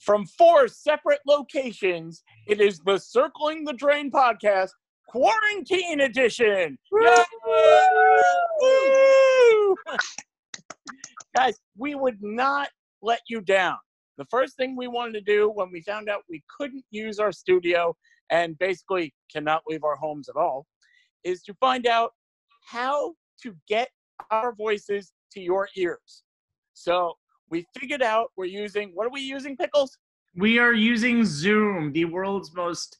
from four separate locations. It is the Circling the Drain podcast, quarantine edition. Guys, we would not let you down. The first thing we wanted to do when we found out we couldn't use our studio and basically cannot leave our homes at all is to find out how to get our voices to your ears. So we figured out we're using what are we using, Pickles? We are using Zoom, the world's most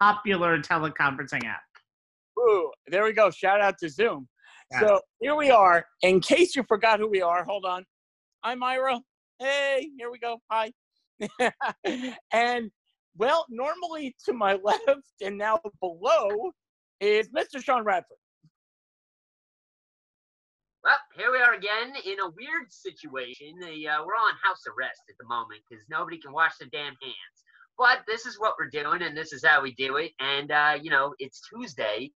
popular teleconferencing app. Ooh, there we go. Shout out to Zoom. Yeah. So here we are. In case you forgot who we are, hold on. I'm Ira. Hey, here we go. Hi. and well, normally to my left and now below is Mr. Sean Radford. Well, here we are again in a weird situation. The, uh, we're on house arrest at the moment because nobody can wash their damn hands. But this is what we're doing, and this is how we do it. And uh, you know, it's Tuesday,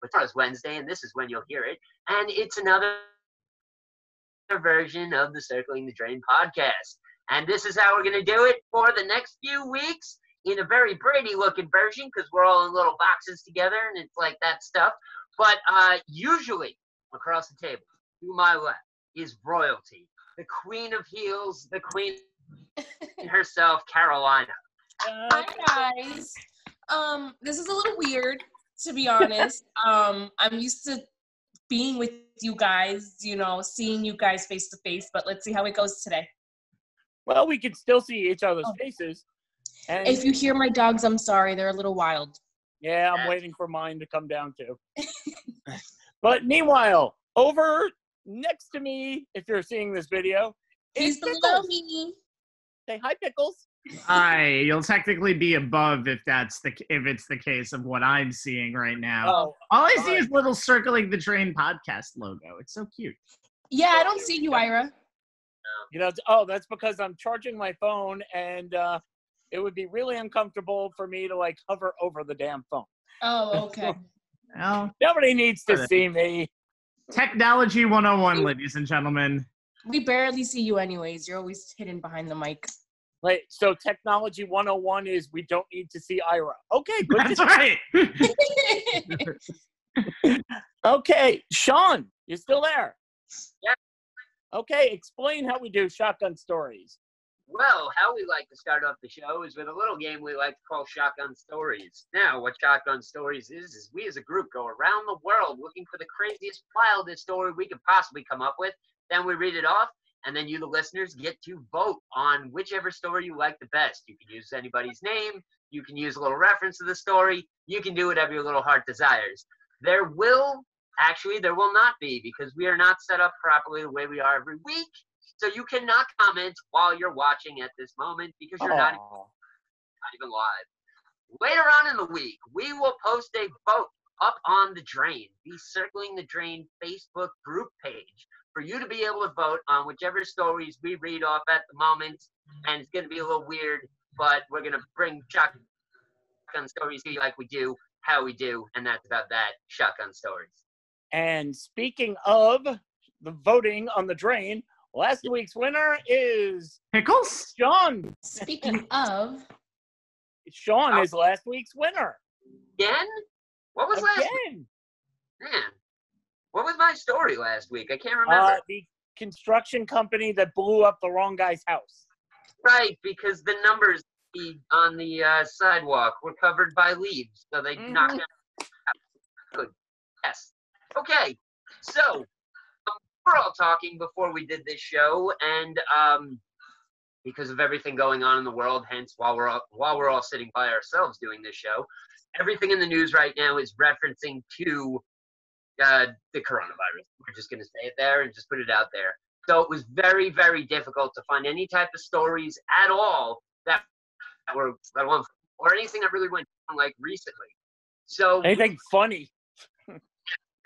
but tomorrow's Wednesday, and this is when you'll hear it. And it's another version of the Circling the Drain podcast. And this is how we're going to do it for the next few weeks in a very Brady looking version because we're all in little boxes together and it's like that stuff. But uh, usually across the table, to my left, is royalty, the queen of heels, the queen herself, Carolina. Hi guys. Um, this is a little weird, to be honest. um, I'm used to being with you guys, you know, seeing you guys face to face, but let's see how it goes today. well, we can still see each other's Oh. faces. And If you hear my dogs, I'm sorry, they're a little wild. yeah, I'm waiting for mine to come down too. but meanwhile, over next to me, if you're seeing this video, is He's below Pickles. me. Say hi, Pickles. Hi, you'll technically be above if that's the if it's the case of what I'm seeing right now. Oh, All I see fine. is little circling the drain podcast logo. It's so cute. Yeah, I don't see you, Ira. you know, oh, that's because I'm charging my phone, and uh, it would be really uncomfortable for me to like hover over the damn phone. Oh, okay. Well, Nobody needs to see me. Technology 101, ladies and gentlemen. we barely see you anyways. You're always hidden behind the mic. Like, so technology 101 is we don't need to see Ira. Okay, good. That's right. okay, Sean, you still there? Yeah. Okay, explain how we do shotgun stories. Well, how we like to start off the show is with a little game we like to call Shotgun Stories. Now, what Shotgun Stories is, is we as a group go around the world looking for the craziest, wildest story we could possibly come up with. Then we read it off, and then you, the listeners, get to vote on whichever story you like the best. You can use anybody's name, you can use a little reference to the story, you can do whatever your little heart desires. There will, actually, there will not be, because we are not set up properly the way we are every week. So you cannot comment while you're watching at this moment because you're not, Aw. not even live. Later on in the week, we will post a vote up on the Drain, the Circling the Drain Facebook group page, for you to be able to vote on whichever stories we read off at the moment. And it's going to be a little weird, but we're going to bring shotgun stories to you like we do, how we do, and that's about that. Shotgun stories. And speaking of the voting on the drain, last week's winner is Pickles? Sean. Speaking of, Sean is last week's winner. Again? What was last week? Again. Man, what was my story last week? I can't remember. Uh, the construction company that blew up the wrong guy's house. right, because the numbers on the uh, sidewalk were covered by leaves, so they Mhm. knocked out. Good. Yes. Okay. So we're all talking before we did this show, and um, because of everything going on in the world, hence while we're all, while we're all sitting by ourselves doing this show, everything in the news right now is referencing to uh, the coronavirus. We're just going to say it there and just put it out there. So it was very, very difficult to find any type of stories at all that, were that were, or anything that really went down like recently. So Anything funny?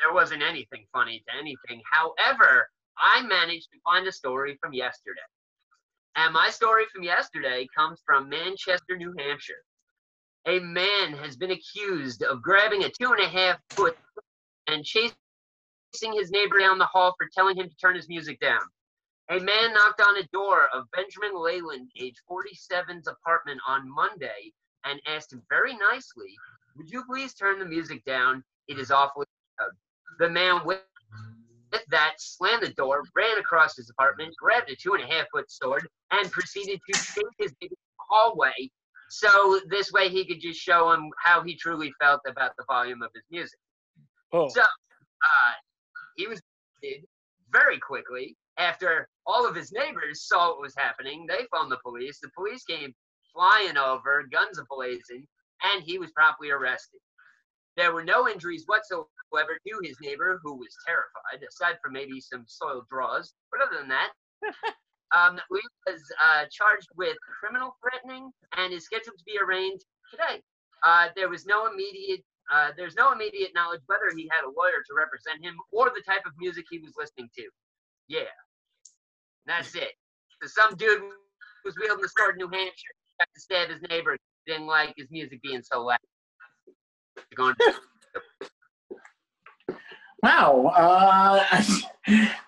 There wasn't anything funny to anything. However, I managed to find a story from yesterday. And my story from yesterday comes from Manchester, New Hampshire. A man has been accused of grabbing a two and a half foot and chasing his neighbor down the hall for telling him to turn his music down. A man knocked on a door of Benjamin Leyland, age 47's apartment on Monday and asked him very nicely, Would you please turn the music down? It is awfully. The man with that slammed the door, ran across his apartment, grabbed a two and a half foot sword, and proceeded to chase his neighbor down the hallway. So this way he could just show him how he truly felt about the volume of his music. Oh, So uh, he was very quickly after all of his neighbors saw what was happening. They phoned the police. The police came flying over, guns blazing, and he was promptly arrested. There were no injuries whatsoever to his neighbor, who was terrified, aside from maybe some soiled drawers. But other than that, um, Lee was uh, charged with criminal threatening and is scheduled to be arraigned today. Uh, there was no immediate uh, there's no immediate knowledge whether he had a lawyer to represent him or the type of music he was listening to. Yeah, that's it. So some dude was wielding a sword in New Hampshire, got to stab his neighbor, didn't like his music being so loud. Going wow. Uh,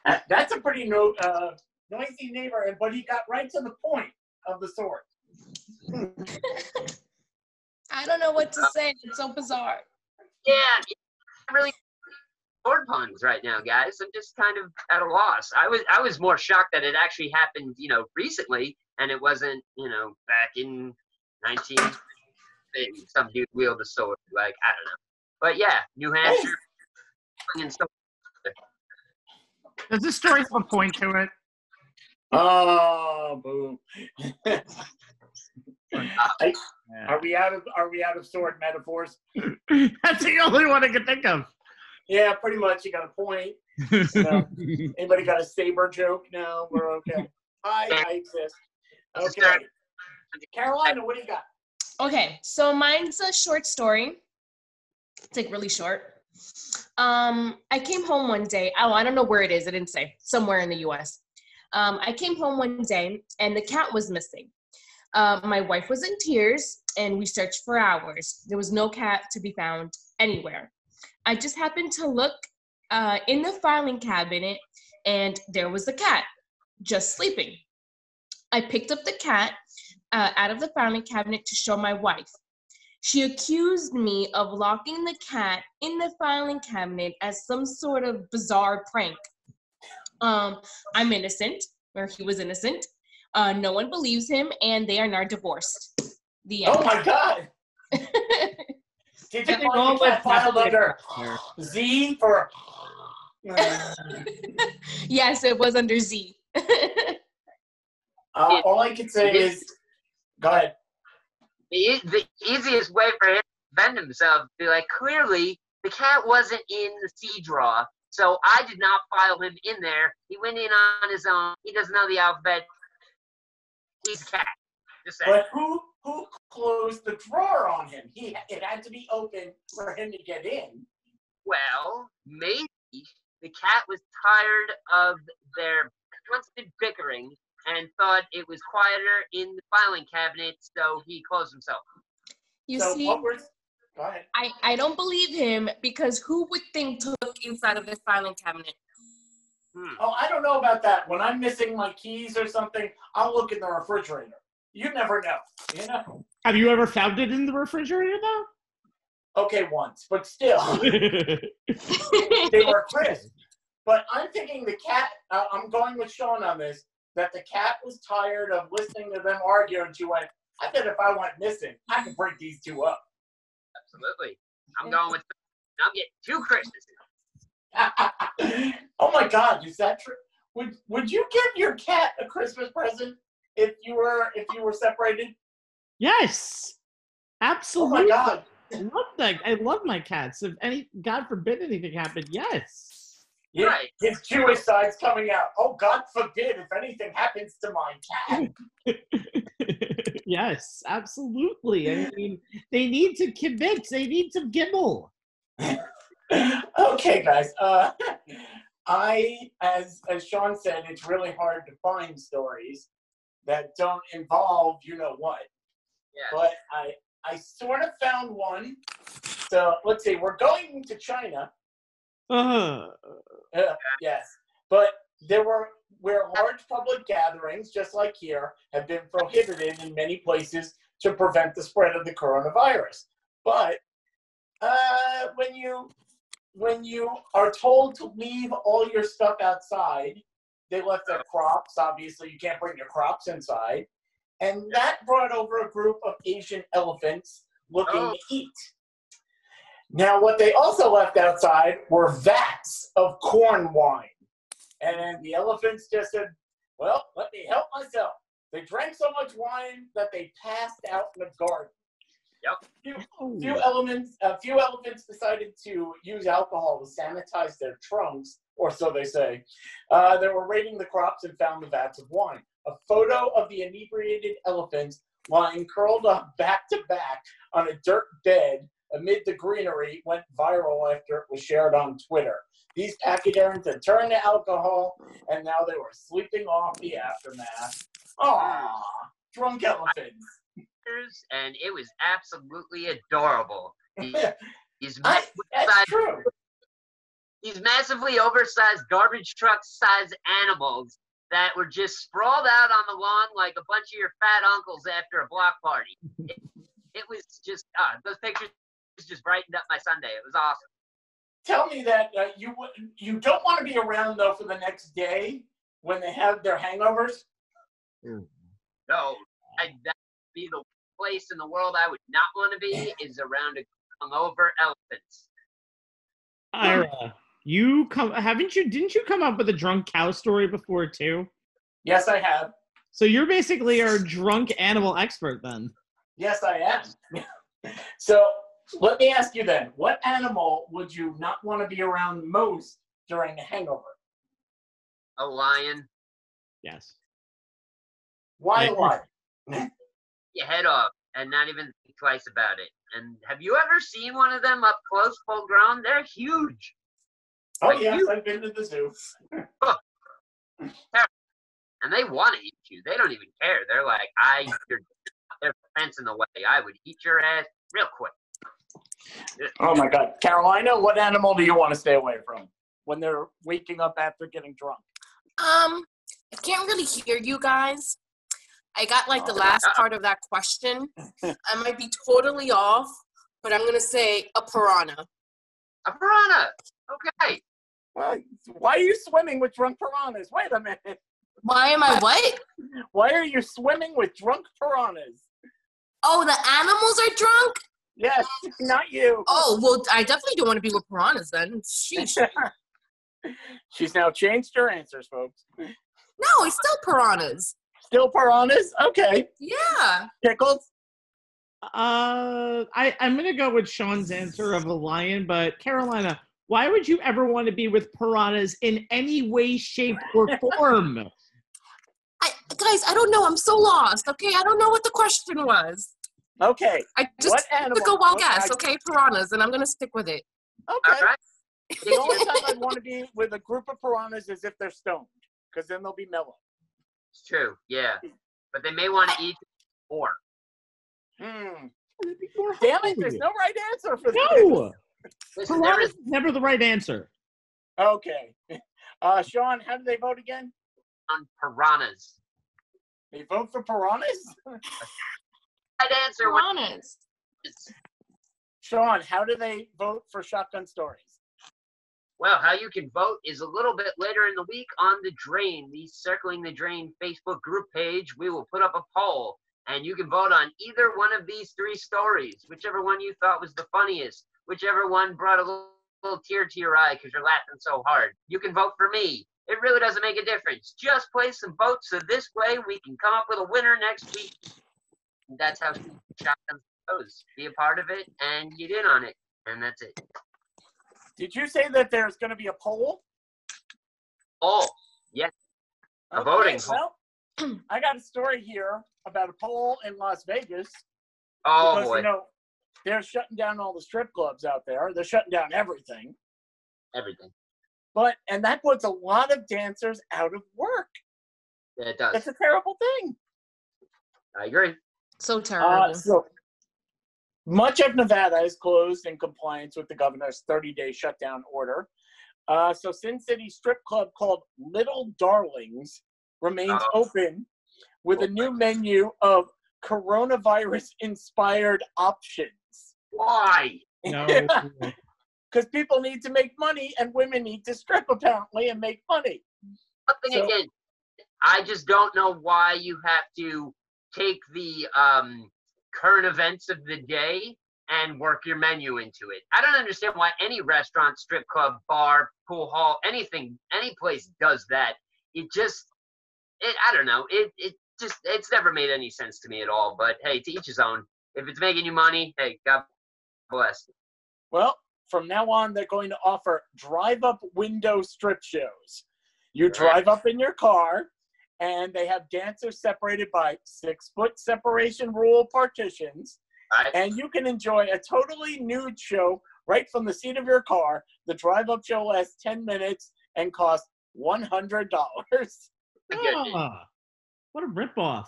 that's a pretty no, uh, noisy neighbor, but he got right to the point of the sword. I don't know what to say. It's so bizarre. yeah, yeah, really sword puns right now, guys. I'm just kind of at a loss. I was I was more shocked that it actually happened, you know, recently, and it wasn't, you know, back in 19. maybe Some dude wielded a sword, like I don't know. But yeah, New Hampshire. And so- Does this story have a point to it? Oh, boom. I- are we out of Are we out of sword metaphors? That's the only one I can think of. Yeah, pretty much. You got a point. No. Anybody got a saber joke? No, we're okay. I, I exist. Okay. Carolina, what do you got? Okay, so mine's a short story. It's like really short. Um, I came home one day. Oh, I don't know where it is. I didn't say. Somewhere in the U.S. Um, I came home one day and the cat was missing. Uh, my wife was in tears and we searched for hours. There was no cat to be found anywhere. I just happened to look uh, in the filing cabinet and there was the cat just sleeping. I picked up the cat uh, out of the filing cabinet to show my wife. She accused me of locking the cat in the filing cabinet as some sort of bizarre prank. Um, I'm innocent, or he was innocent. Uh, no one believes him, and they are now divorced. The end. Oh my God! Did you think find all the cat filed under. Z for? yes, it was under Z. Uh, all I can say is, go ahead. The, the easiest way for him to defend himself be like, clearly the cat wasn't in the C draw, so I did not file him in there. He went in on his own. He doesn't know the alphabet. He's a cat. Just saying. But who who closed the drawer on him? He it had to be open for him to get in. Well, maybe the cat was tired of their constant bickering and thought it was quieter in the filing cabinet, so he closed himself. You so see, what was? Go ahead. I, I don't believe him because who would think to look inside of this filing cabinet? Hmm. Oh, I don't know about that. When I'm missing my keys or something, I'll look in the refrigerator. You never know. You know. Have you ever found it in the refrigerator though? Okay, once, but still, they were crisp. But I'm thinking the cat. Uh, I'm going with Sean on this. That the cat was tired of listening to them argue, and she went, "I bet if I went missing, I could break these two up." Absolutely. I'm going with. I'm getting two Christmases. oh my God, is that true? Would Would you give your cat a Christmas present if you were if you were separated? yes, absolutely. Oh my God. I love that. I love my cats. If any, God forbid anything happened, yes. Yeah, Right. His Jewish side's coming out. Oh, God forbid if anything happens to my cat. yes, absolutely. I mean, they need to commit. They need to gibble. okay, guys. Uh, I, as as Sean said, it's really hard to find stories that don't involve you know what. Yeah. But I I sort of found one. So let's see. We're going to China. Uh, Uh, yes, but there were where large public gatherings, just like here, have been prohibited in many places to prevent the spread of the coronavirus. But uh, when you when you are told to leave all your stuff outside, they left their crops. Obviously, you can't bring your crops inside, and that brought over a group of Asian elephants looking Oh. to eat. Now, what they also left outside were vats of corn wine. And the elephants just said, Well, let me help myself. They drank so much wine that they passed out in the garden. Oh. Few elements, a few elephants decided to use alcohol to sanitize their trunks, or so they say. Uh, they were raiding the crops and found the vats of wine. A photo of the inebriated elephants lying curled up back to back on a dirt bed amid the greenery went viral after it was shared on Twitter. These pachyderms had turned to alcohol, and now they were sleeping off the aftermath. Aww, drunk elephants. And it was absolutely adorable. These, these, I- That's size- true. these massively oversized garbage truck sized animals that were just sprawled out on the lawn like a bunch of your fat uncles after a block party. It, it was just, uh, those pictures just brightened up my Sunday. It was awesome. Tell me that uh, you would- you don't want to be around though for the next day when they have their hangovers. No, I, that would be the place in the world I would not want to be is around a hungover elephants. Ira, you come haven't you didn't you come up with a drunk cow story before too? Yes, I have. So you're basically our drunk animal expert then. Yes, I am. so let me ask you then: What animal would you not want to be around most during a hangover? A lion, Yes. Why? I- Why? your head off and not even think twice about it. And have you ever seen one of them up close, full grown? They're huge. Oh Like yes, you. I've been to the zoo. and they want to eat you. They don't even care. They're like, I, you're, there's a fence in the way. I would eat your ass real quick. Oh my God, Carolina, what animal do you want to stay away from when they're waking up after getting drunk? Um, I can't really hear you guys. I got like the Oh. last part of that question. I might be totally off, but I'm gonna say a piranha. A piranha. Okay. Well, why are you swimming with drunk piranhas? Wait a minute. Why am I what? Why are you swimming with drunk piranhas? Oh, the animals are drunk? Yes, not you. Oh, well, I definitely don't want to be with piranhas then. Sheesh. She's now changed her answers, folks. No, it's still piranhas. Still piranhas? Okay. Yeah. Pickles? Uh I, I'm gonna go with Sean's answer of a lion, but Carolina, why would you ever want to be with piranhas in any way, shape, or form? I, guys, I don't know. I'm so lost. Okay, I don't know what the question was. Okay. I just what animal? took a wild what- guess. I- Okay, piranhas, and I'm gonna stick with it. Okay. All right. The only time I'd want to be with a group of piranhas is if they're stoned, because then they'll be mellow. It's true. Yeah. But they may want to eat more. Hmm. Damn it, there's no right answer for this. No, Listen, piranhas is is never the right answer. Okay. Uh, Sean, how do they vote again? on piranhas. They vote for piranhas? I'd answer what Piranhas. Sean, how do they vote for shotgun stories? Well, how you can vote is a little bit later in the week on the Drain, the Circling the Drain Facebook group page. We will put up a poll, and you can vote on either one of these three stories, whichever one you thought was the funniest, whichever one brought a little, little tear to your eye because you're laughing so hard. You can vote for me. It really doesn't make a difference. Just place some votes so this way we can come up with a winner next week. That's how Shotgun goes. Be a part of it and get in on it. And that's it. Did you say that there's going to be a poll? Oh, yes. A voting poll. Well, I got a story here about a poll in Las Vegas. Oh because, boy. you know, they're shutting down all the strip clubs out there. They're shutting down everything. Everything. But, and that puts a lot of dancers out of work. Yeah, it does. It's a terrible thing. I agree. So terrible. Uh, so much of Nevada is closed in compliance with the governor's 30 day shutdown order. Uh, so Sin City Strip Club called Little Darlings remains Oh. open with a new menu of coronavirus-inspired options. Why? No. Because people need to make money and women need to strip apparently and make money. Something So- again. I just don't know why you have to take the um, current events of the day and work your menu into it. I don't understand why any restaurant, strip club, bar, pool hall, anything, any place does that. It just, it, I don't know. It, it just, it's never made any sense to me at all. But hey, to each his own. If it's making you money, hey, God bless. Well, from now on, they're going to offer drive-up window strip shows. You drive up in your car, and they have dancers separated by six-foot separation rule partitions, Right? and you can enjoy a totally nude show right from the seat of your car. The drive-up show lasts 10 minutes and costs $100. Ah, what a ripoff.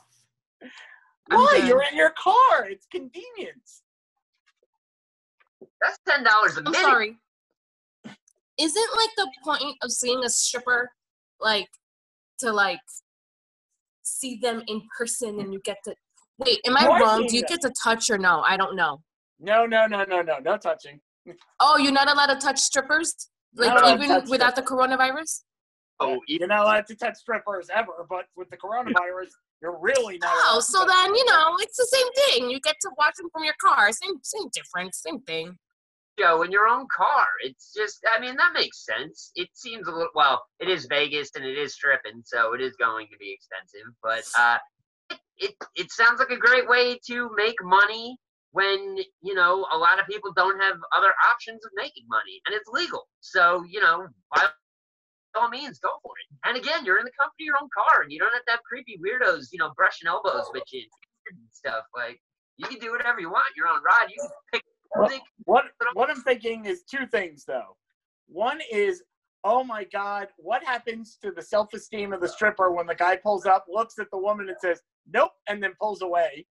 I'm Why? good. You're in your car. It's convenience. That's ten dollars a I'm minute. sorry. Isn't like the point of seeing a stripper like to like see them in person and you get to wait, am I You are wrong? Do you get to touch or no? I don't know. No, no, no, no, no. No touching. Oh, you're not allowed to touch strippers? Like No, even touch without the coronavirus? Oh, You're not allowed to touch strippers ever, but with the coronavirus, you're really not. Oh, to so touch then you know it's the same thing. You get to watch them from your car. Same same difference, same thing. Show in your own car. It's just, I mean, that makes sense. It seems a little, well, it is Vegas and it is stripping, so it is going to be expensive. But uh, it, it, it sounds like a great way to make money when, you know, a lot of people don't have other options of making money and it's legal. So, you know, by all means, go for it. And again, you're in the comfort of your own car and you don't have to have creepy weirdos, you know, brushing elbows with you and stuff. Like, you can do whatever you want. Your own ride. You can pick Well, What what I'm thinking is two things though. One is, oh my God, what happens to the self-esteem of the stripper when the guy pulls up, looks at the woman and says, Nope, and then pulls away.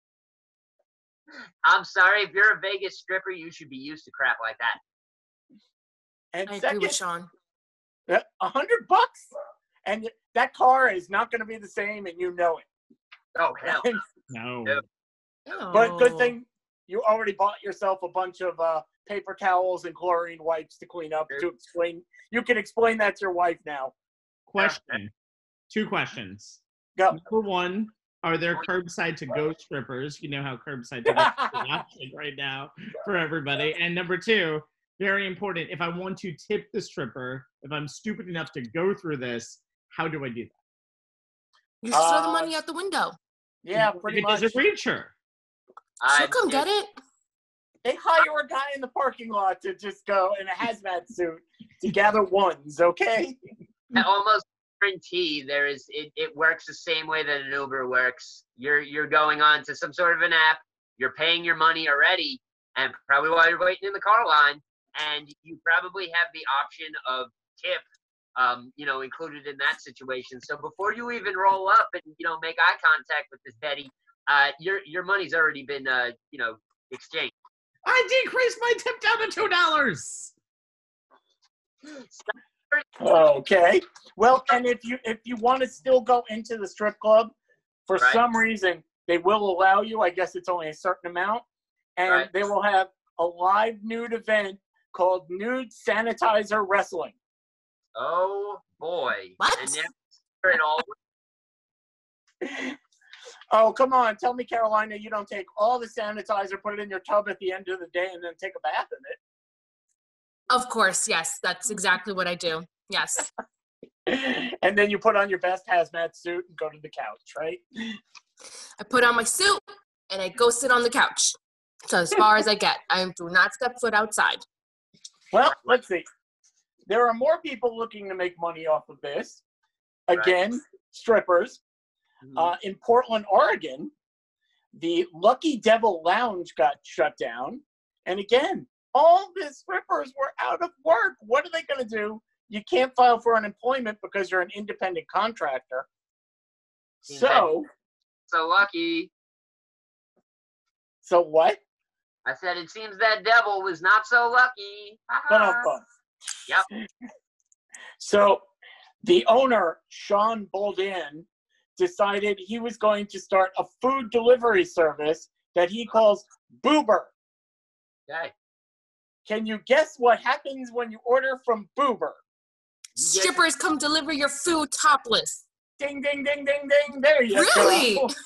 I'm sorry, if you're a Vegas stripper, you should be used to crap like that. And I agree second, with Sean. a hundred bucks, and that car is not going to be the same, and you know it. Oh hell, No. Yeah. But good thing you already bought yourself a bunch of uh, paper towels and chlorine wipes to clean up. To explain, you can explain that to your wife now. Question. Two questions. Go. Number one, are there curbside to go strippers? You know how curbside to go is right now for everybody. And number two, very important, if I want to tip the stripper, if I'm stupid enough to go through this, how do I do that? You just throw the Uh, money out the window. Yeah, If pretty it much. doesn't reach her. I She'll come get it. They hire a guy in the parking lot to just go in a hazmat suit to gather ones. Okay. I almost guarantee there is it, it works the same way that an Uber works. You're you're going on to some sort of an app, you're paying your money already, and probably while you're waiting in the car line, and you probably have the option of tip um, you know, included in that situation. So before you even roll up and you know make eye contact with this Betty, uh, your your money's already been uh, you know exchanged. I decreased my tip down to two dollars. Okay. Well, and if you if you want to still go into the strip club, for Right. some reason they will allow you. I guess it's only a certain amount, and Right. they will have a live nude event called Nude Sanitizer Wrestling. Oh boy! What? And now it all Oh, come on. Tell me, Carolina, you don't take all the sanitizer, put it in your tub at the end of the day, and then take a bath in it. Of course, yes. That's exactly what I do. Yes. and then you put on your best hazmat suit and go to the couch, right? I put on my suit and I go sit on the couch. So as far as I get, I do not step foot outside. Well, let's see. There are more people looking to make money off of this. Again, strippers. Mm-hmm. Uh, in Portland, Oregon, the Lucky Devil Lounge got shut down. And again, all the strippers were out of work. What are they going to do? You can't file for unemployment because you're an independent contractor. So, so lucky. so what? I said it seems that devil was not so lucky. Ha. Yep. So the owner, Shon Boulden, decided he was going to start a food delivery service that he calls Boober. Okay. Can you guess what happens when you order from Boober? Yes. Strippers come deliver your food topless. Ding, ding, ding, ding, ding. There you Really? go.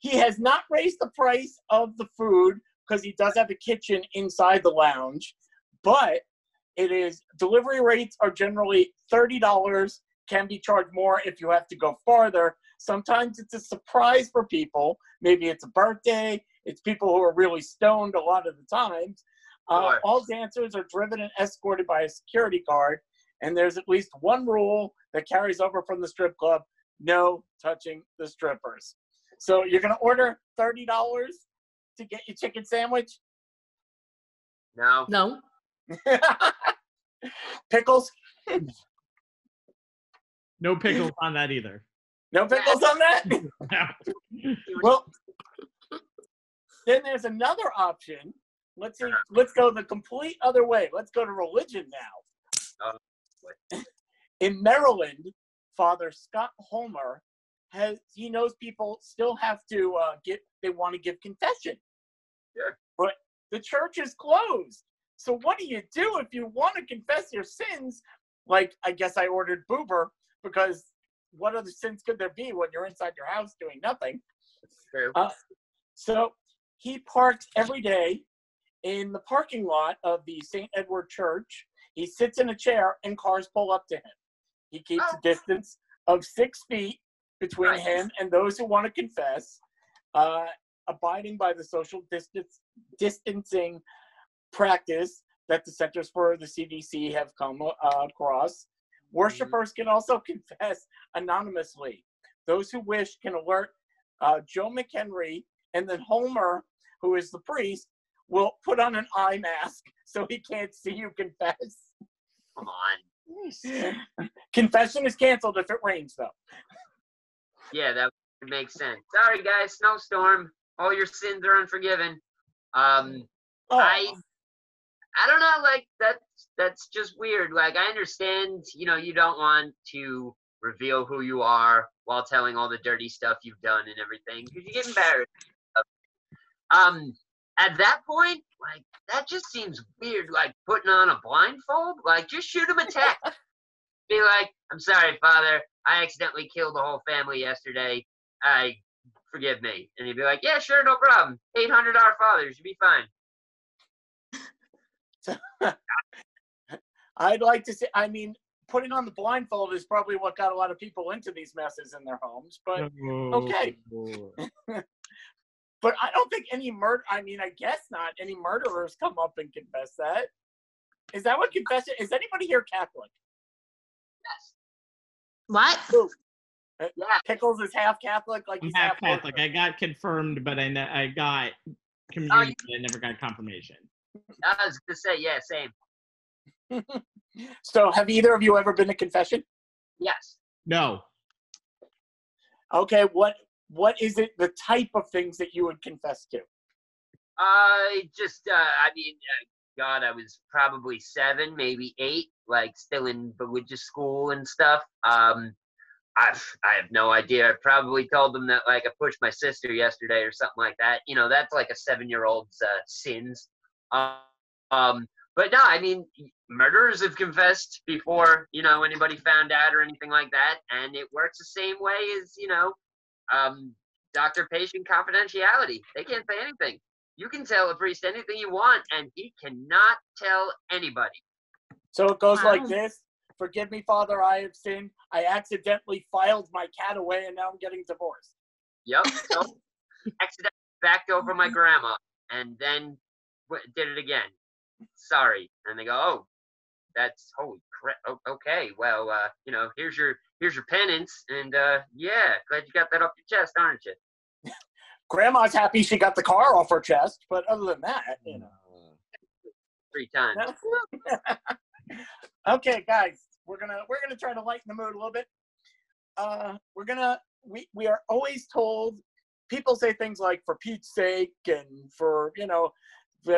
He has not raised the price of the food because he does have a kitchen inside the lounge, but it is delivery rates are generally $30, can be charged more if you have to go farther. Sometimes it's a surprise for people. Maybe it's a birthday, it's people who are really stoned a lot of the times. Uh, all dancers are driven and escorted by a security guard, and there's at least one rule that carries over from the strip club no touching the strippers. So you're going to order $30 to get your chicken sandwich? No. No. pickles? No pickles on that either. No pickles on that? No. well, then there's another option. Let's see. Let's go the complete other way. Let's go to religion now. In Maryland, Father Scott Homer has he knows people still have to uh, get they want to give confession. Sure. But the church is closed. So what do you do if you want to confess your sins? Like I guess I ordered Boober because what other sins could there be when you're inside your house doing nothing? Uh, so he parks every day in the parking lot of the St. Edward Church. He sits in a chair and cars pull up to him. He keeps Oh. a distance of six feet between Nice. him and those who want to confess, uh, abiding by the social distance distancing practice that the Centers for the CDC have come uh, across. Worshippers can also confess anonymously. Those who wish can alert uh, Joe McHenry, and then Homer, who is the priest, will put on an eye mask so he can't see you confess. Come on. Confession is canceled if it rains, though. Yeah, that makes sense. Sorry, guys. Snowstorm. All your sins are unforgiven. Um, Oh, I I don't know, like that's that's just weird. Like I understand, you know, you don't want to reveal who you are while telling all the dirty stuff you've done and everything because you get embarrassed. Um, at that point, like that just seems weird. Like putting on a blindfold. Like just shoot him a text. Be like, I'm sorry, Father. I accidentally killed the whole family yesterday. I forgive me. And he'd be like, Yeah, sure, no problem. Eight hundred Our Fathers, you'll be fine. I'd like to say, I mean, putting on the blindfold is probably what got a lot of people into these messes in their homes, but okay. Oh, but I don't think any murder. I mean, I guess not. Any murderers come up and confess that. Is that what confession? Is anybody here Catholic? Yes. What? Yeah. Uh, Pickles is half Catholic, like I'm he's half half Catholic. I got confirmed, but I, ne- I got Oh, communion. I never got confirmation. I was gonna say, yeah, same. So, have either of you ever been to confession? Yes. No. Okay, what what is it? The type of things that you would confess to? I just, uh, I mean, uh, God, I was probably seven, maybe eight, like still in religious school and stuff. Um, I've, I have no idea. I probably told them that like I pushed my sister yesterday or something like that. You know, that's like a seven-year-old's uh, sins. Um, um, but no, I mean, murderers have confessed before, you know, anybody found out or anything like that, and it works the same way as you know, um, doctor-patient confidentiality. They can't say anything. You can tell a priest anything you want, and he cannot tell anybody. So it goes like this. Forgive me, Father, I have sinned. I accidentally filed my cat away and now I'm getting divorced. Yep. So accidentally backed over my grandma, and then w- did it again. Sorry. And they go, oh, that's holy crap. Oh, okay. Well, uh, you know, here's your here's your penance, and uh, yeah, glad you got that off your chest, aren't you? Grandma's happy she got the car off her chest, but other than that, you know. Three times. okay, guys, we're gonna we're gonna try to lighten the mood a little bit. Uh, we're gonna we we are always told people say things like for Pete's sake and for you know the-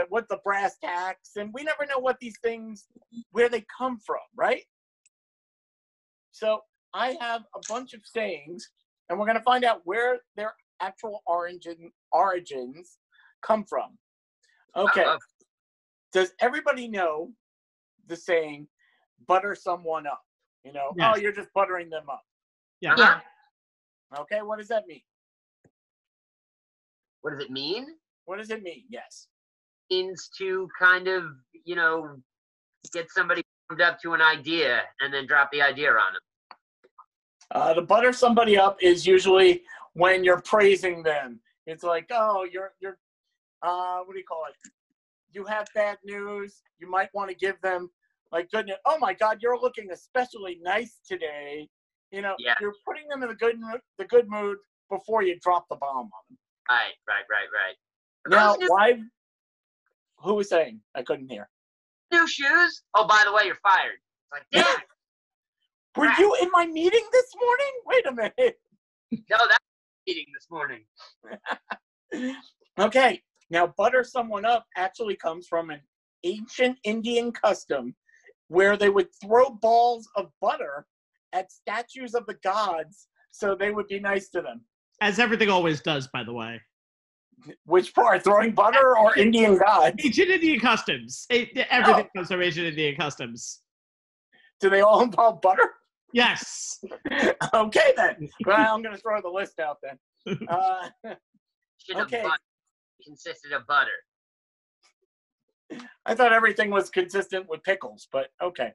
what the brass tacks, and we never know what these things where they come from, right? So I have a bunch of sayings, and we're gonna find out where their actual origin origins come from. Okay. love- Does everybody know the saying "butter someone up"? You know, oh, Yes. oh, you're just buttering them up. Yeah. Yeah. Okay, what does that mean? What does it mean? What does it mean? Yes. Means to kind of, you know, get somebody warmed up to an idea and then drop the idea on them. Uh, to butter somebody up is usually when you're praising them. It's like, oh, you're you're uh, what do you call it? You have bad news. You might want to give them like good news. Oh my God, you're looking especially nice today. You know, Yeah. you're putting them in the good the good mood before you drop the bomb on them. Right, right, right, right. Now, why? Who was saying? I couldn't hear. new shoes? Oh, by the way, you're fired. It's like, damn. it. Were Right. you in my meeting this morning? Wait a minute. no, that's meeting this morning. Okay, now butter someone up actually comes from an ancient Indian custom where they would throw balls of butter at statues of the gods so they would be nice to them. As everything always does, by the way. Which part, throwing butter or Indian gods? Ancient Indian customs. It, everything comes from ancient Indian customs. Do they all involve butter? Yes. okay then. Well, I'm gonna throw the list out then. Uh, Should Okay. consisted of butter. I thought everything was consistent with pickles, but okay.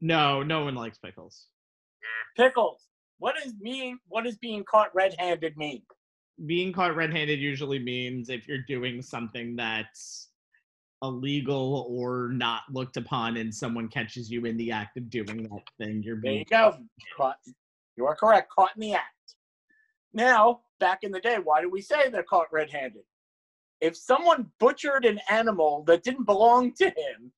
No, no one likes pickles. Pickles. What does mean? What does being caught red-handed mean? Being caught red-handed usually means if you're doing something that's illegal or not looked upon and someone catches you in the act of doing that thing, you're There being you go. Caught. You are correct. Caught in the act. Now, back in the day, why do we say they're caught red-handed? If someone butchered an animal that didn't belong to him,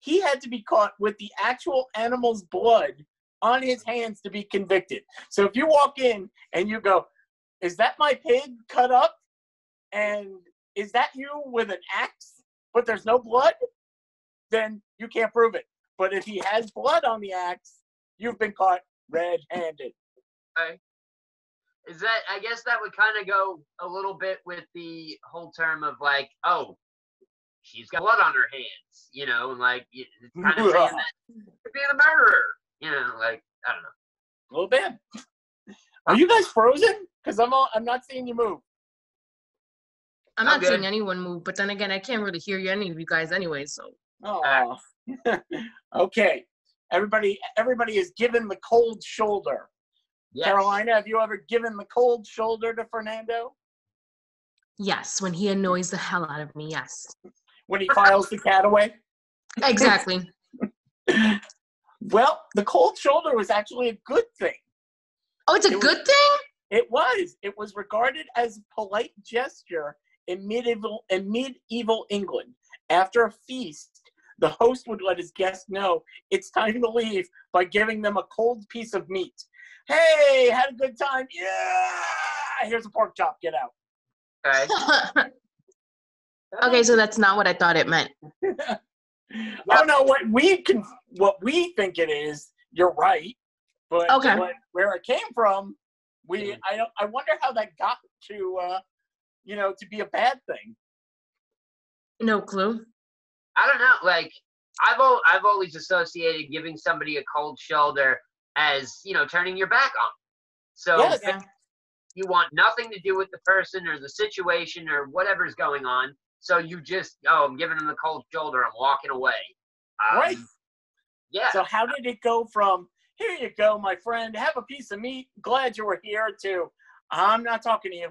he had to be caught with the actual animal's blood on his hands to be convicted. So if you walk in and you go, "Is that my pig cut up?" and "Is that you with an axe, but there's no blood, then you can't prove it. But if he has blood on the axe, you've been caught red-handed. Okay. Is that? I guess that would kind of go a little bit with the whole term of like, oh, she's got blood on her hands, you know, and like it's kind of saying that could be the murderer, you know, like I don't know. A little bit. Are you guys frozen? Because I'm all, I'm not seeing you move. I'm I'm not good. seeing anyone move, but then again, I can't really hear you, any of you guys anyway. So Oh. okay. Everybody everybody is given the cold shoulder. Yes. Carolina, have you ever given the cold shoulder to Fernando yes, when he annoys the hell out of me, yes, when he files the cat away? exactly. Well, the cold shoulder was actually a good thing. Oh, it's a It was- good thing. It was. It was regarded as a polite gesture in medieval in medieval England. After a feast, the host would let his guests know it's time to leave by giving them a cold piece of meat. Hey, had a good time. Yeah. Here's a pork chop. Get out. Okay. okay, so that's not what I thought it meant. Oh no, what we can what we think it is, you're right. But Okay. what, where it came from, we I don't I wonder how that got to uh you know to be a bad thing. No clue. I don't know. Like I've al- I've always associated giving somebody a cold shoulder as you know turning your back on. So Yes. Yeah. you want nothing to do with the person or the situation or whatever's going on. So you just oh I'm giving them the cold shoulder. I'm walking away. Um, Right. Yeah. So how did it go from here you go, my friend, have a piece of meat, glad you were here too. I'm not talking to you.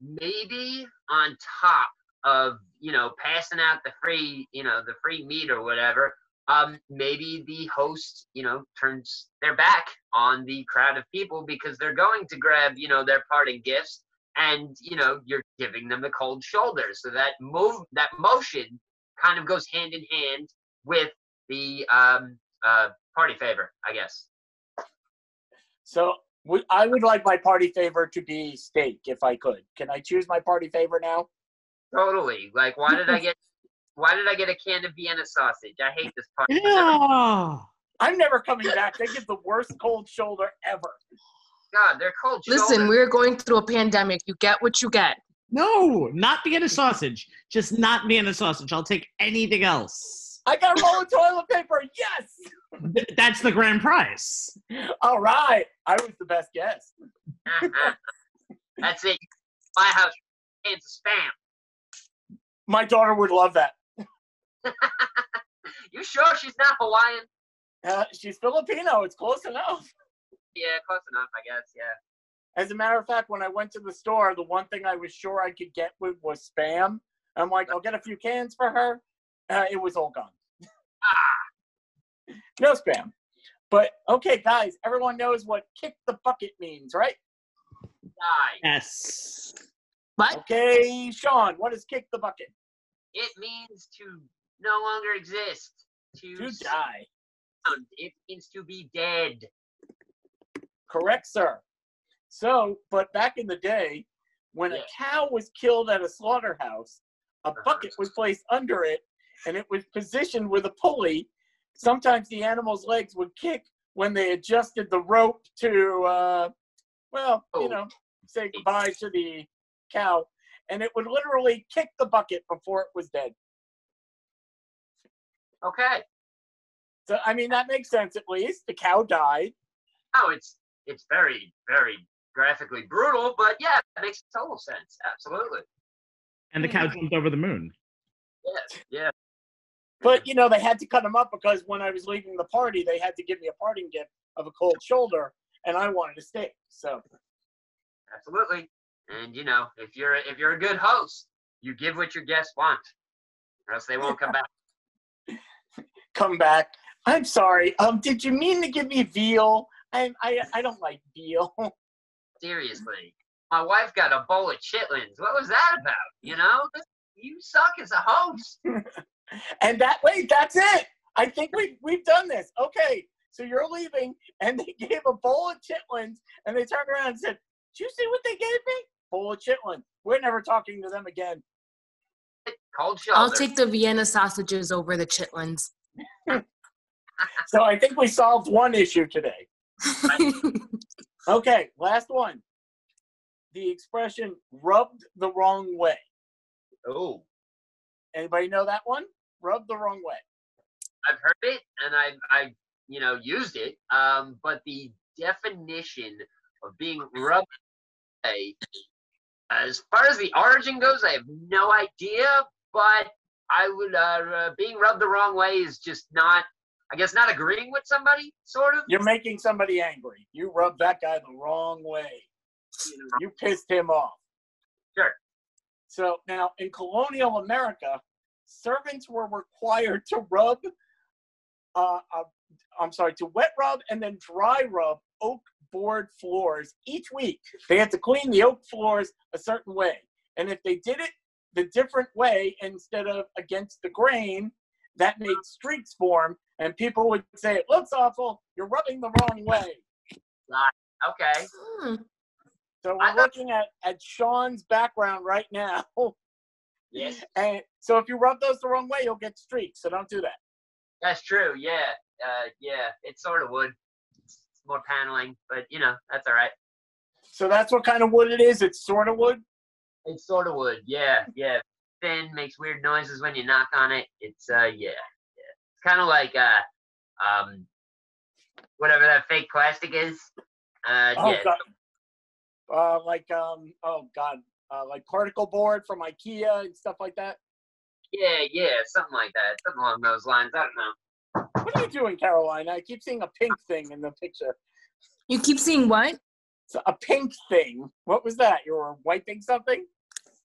maybe on top of you know passing out the free you know the free meat or whatever um maybe the host you know turns their back on the crowd of people because they're going to grab you know their parting gifts and you know you're giving them the cold shoulder so that move that motion kind of goes hand in hand with the um uh party favor i guess So we, I would like my party favor to be steak if I could. Can I choose my party favor now? Totally. Like, why did I get? Why did I get a can of Vienna sausage? I hate this part. Yeah. I'm never coming back. They give the worst cold shoulder ever. God, they're cold. Listen, shoulders. we're going through a pandemic. You get what you get. No, not Vienna sausage. Just not Vienna sausage. I'll take anything else. I got a roll of toilet paper. Yes. That's the grand prize. All right. I was the best guess. That's it. My house, cans of spam. My daughter would love that. You sure she's not Hawaiian? Uh, she's Filipino. It's close enough. Yeah, close enough, I guess. Yeah. As a matter of fact, when I went to the store, the one thing I was sure I could get with was spam. I'm like, I'll get a few cans for her. Uh, it was all gone. no spam. But okay, guys, everyone knows what kick the bucket means, right? Die. Yes. What? Okay, Shon, what is kick the bucket? It means to no longer exist. To, To die. Um, it means to be dead. Correct, sir. So, but back in the day, when Yeah. a cow was killed at a slaughterhouse, a bucket uh-huh. was placed under it and it was positioned with a pulley. Sometimes the animal's legs would kick when they adjusted the rope to, uh, well, you Oh. know, say goodbye to the cow. And it would literally kick the bucket before it was dead. Okay. So, I mean, that makes sense at least. The cow died. Oh, it's it's very very graphically brutal, but yeah, it makes total sense. Absolutely. And the cow jumped over the moon. Yeah. Yeah. But you know, they had to cut them up because when I was leaving the party, they had to give me a parting gift of a cold shoulder, and I wanted a steak. So Absolutely. And you know, if you're if you're a good host, you give what your guests want, or else they won't come back. come back. I'm sorry. Um, did you mean to give me veal? I I I don't like veal. Seriously. My wife got a bowl of chitlins. What was that about? You know, you suck as a host. and that wait, that's it. I think we we've done this. Okay, so you're leaving, and they gave a bowl of chitlins, and they turned around and said, "Did you see what they gave me? Bowl of chitlins. We're never talking to them again." Cold shoulder. I'll take the Vienna sausages over the chitlins. So I think we solved one issue today. Okay, last one. The expression "rubbed the wrong way." Oh, Anybody know that one? Rubbed the wrong way. I've heard it and I've, I you know used it. Um, but the definition of being rubbed away, as far as the origin goes, I have no idea. But I would uh, uh being rubbed the wrong way is just not. I guess not agreeing with somebody, sort of. You're making somebody angry. You rubbed that guy the wrong way. You pissed him off. Sure. So now in colonial America, servants were required to rub, uh, uh, I'm sorry, to wet rub and then dry rub oak board floors each week. They had to clean the oak floors a certain way. And if they did it the different way instead of against the grain, that made streaks form. And people would say, It looks awful. You're rubbing the wrong way. Okay. Hmm. So we're looking at, at Shon's background right now. Yes, And so if you rub those the wrong way, you'll get streaks. So don't do that. that's true. Yeah. Uh, yeah. It's sort of wood. It's more paneling, but you know that's all right. So that's what kind of wood it is. It's sort of wood. It's sort of wood. yeah, yeah. Thin, makes weird noises when you knock on it. It's uh, yeah, yeah. It's kind of like uh, um, whatever that fake plastic is. Uh, Oh yeah, god. Uh, like um, oh god, uh, like particle board from IKEA and stuff like that. yeah, yeah, something like that, something along those lines. I don't know. What are you doing, Caroline? I keep seeing a pink thing in the picture. You keep seeing what? So a pink thing. What was that? You were wiping something?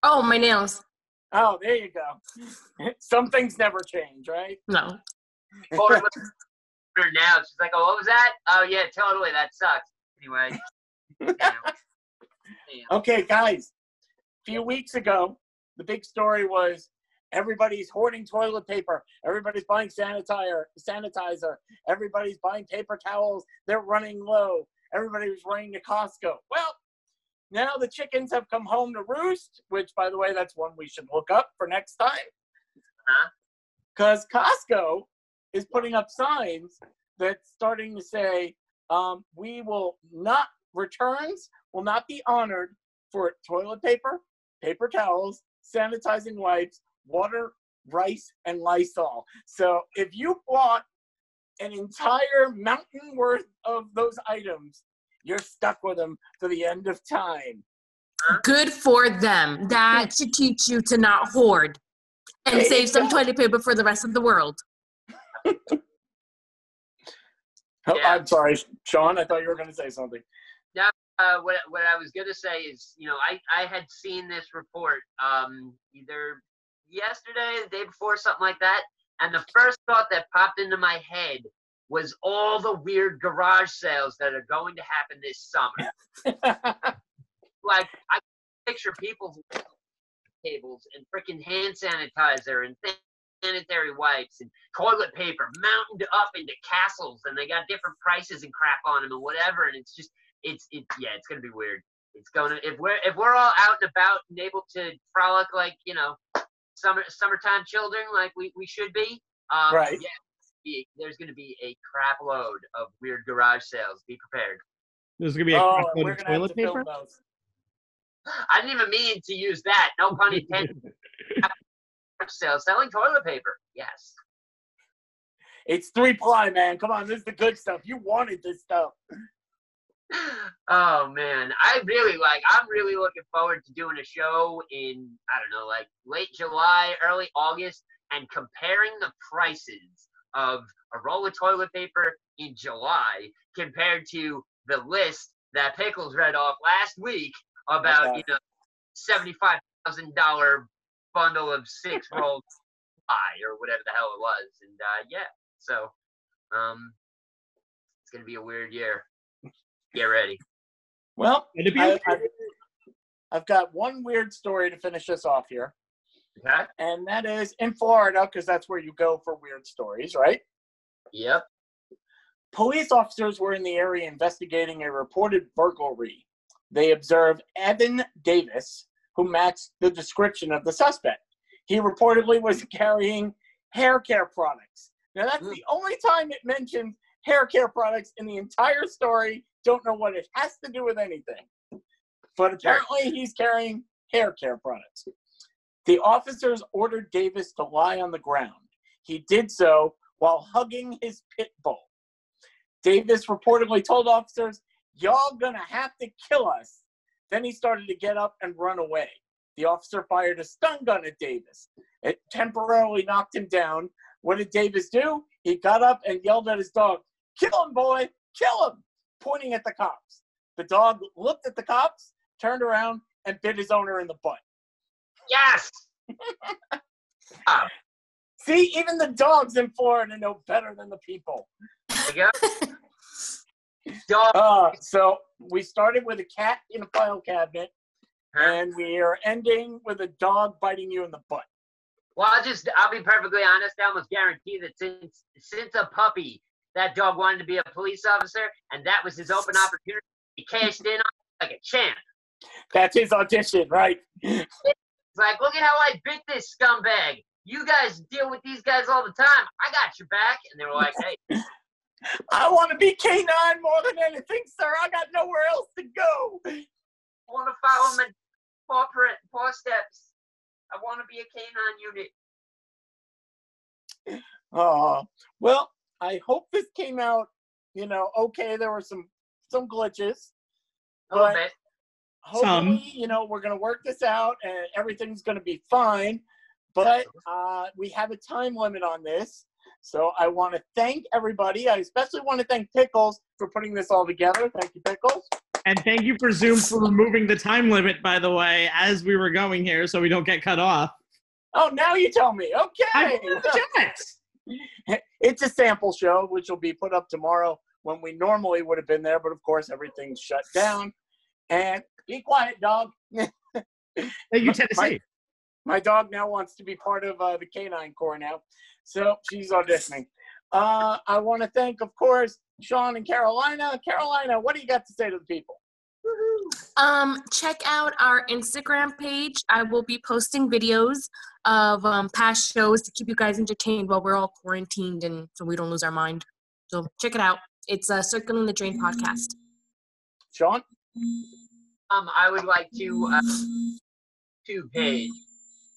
Oh, my nails. Oh, there you go. Some things never change, right? No. Or her now, she's like, "Oh, what was that? Oh, yeah, totally. That sucks." Anyway, damn. Damn. Okay, guys. A few weeks ago, the big story was everybody's hoarding toilet paper. Everybody's buying sanitizer. Sanitizer. Everybody's buying paper towels. They're running low. Everybody was running to Costco. Well, now the chickens have come home to roost, which, by the way, that's one we should look up for next time. Huh? Because Costco is putting up signs that's starting to say, um, we will not, returns will not be honored for toilet paper, paper towels, sanitizing wipes, water, rice, and Lysol. So if you bought an entire mountain worth of those items, you're stuck with them to the end of time. Good for them. That should teach you to not hoard and There save some toilet paper for the rest of the world. Oh, Yeah. I'm sorry, Shon. I thought you were going to say something. Uh, what what I was gonna say is, you know, I I had seen this report um either yesterday, the day before, something like that, and the first thought that popped into my head was all the weird garage sales that are going to happen this summer. Like I picture people's tables and freaking hand sanitizer and sanitary wipes and toilet paper mounted up into castles, and they got different prices and crap on them and whatever, and it's just it's it yeah, it's gonna be weird. It's gonna if we're if we're all out and about and able to frolic like you know summer summertime children like we, we should be. Um, Right. Yeah, be- there's gonna be a crap load of weird garage sales. Be prepared. There's gonna be a oh, crap load we're of going to have toilet to paper. I didn't even mean to use that. No pun intended. sales selling toilet paper. Yes. It's three ply, man. Come on, this is the good stuff. You wanted this stuff. Oh man, I really like. I'm really looking forward to doing a show in I don't know, like late July, early August, and comparing the prices of a roll of toilet paper in July compared to the list that Pickles read off last week about Okay. you know seventy-five thousand dollar bundle of six rolls pie or whatever the hell it was, and uh, yeah, so um, it's gonna be a weird year. Get ready. Well, And to be I, I, I've got one weird story to finish us off here, Okay. and that is in Florida, because that's where you go for weird stories, right? Yep. Police officers were in the area investigating a reported burglary. They observed Evan Davis, who matched the description of the suspect. He reportedly was carrying hair care products. Now, that's hmm. the only time it mentions hair care products in the entire story. Don't know what it has to do with anything. But apparently, he's carrying hair care products. The officers ordered Davis to lie on the ground. He did so while hugging his pit bull. Davis reportedly told officers, Y'all gonna have to kill us. Then he started to get up and run away. The officer fired a stun gun at Davis. It temporarily knocked him down. What did Davis do? He got up and yelled at his dog, Kill him, boy! Kill him! Pointing at the cops. The dog looked at the cops, turned around, and bit his owner in the butt. Yes. See, even the dogs in Florida know better than the people. There you go. Dog. Uh, so we started with a cat in a file cabinet, and we are ending with a dog biting you in the butt. Well, I'll just I'll be perfectly honest. I almost guarantee that since since a puppy, that dog wanted to be a police officer, and that was his open opportunity. He cashed in on it like a champ. That's his audition, right? It's like, look at how I bit this scumbag. You guys deal with these guys all the time. I got your back. And they were like, hey, I want to be K9 more than anything, sir. I got nowhere else to go. I want to follow my paw print, paw steps. I want to be a canine unit. Uh, well, I hope this came out, you know, okay. There were some some glitches. A little But- bit. hopefully, you know, we're going to work this out and everything's going to be fine. But uh, we have a time limit on this. So I want to thank everybody. I especially want to thank Pickles for putting this all together. Thank you, Pickles. And thank you for Zoom for removing the time limit, by the way, as we were going here, so we don't get cut off. Oh, now you tell me. I Okay. it's a sample show, which will be put up tomorrow when we normally would have been there. But of course, everything's shut down. And be quiet, dog. You, Tennessee. My dog now wants to be part of uh, the canine corps now. So she's auditioning. Uh, I want to thank, of course, Shon and Carolina. Carolina, what do you got to say to the people? Um, check out our Instagram page. I will be posting videos of um, past shows to keep you guys entertained while we're all quarantined and so we don't lose our mind. So check it out. It's a Circling the Drain podcast. Shon? Um, I would like to uh, two page,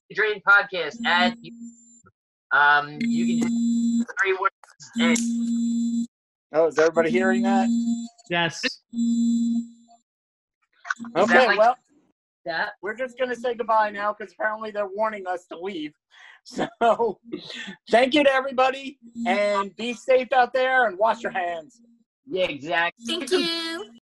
the Drain Podcast at um, you can three words and Oh, is everybody hearing that? Yes. Okay, like- well, that. we're just going to say goodbye now because apparently they're warning us to leave. So, thank you to everybody and be safe out there and wash your hands. Yeah, exactly. Thank you.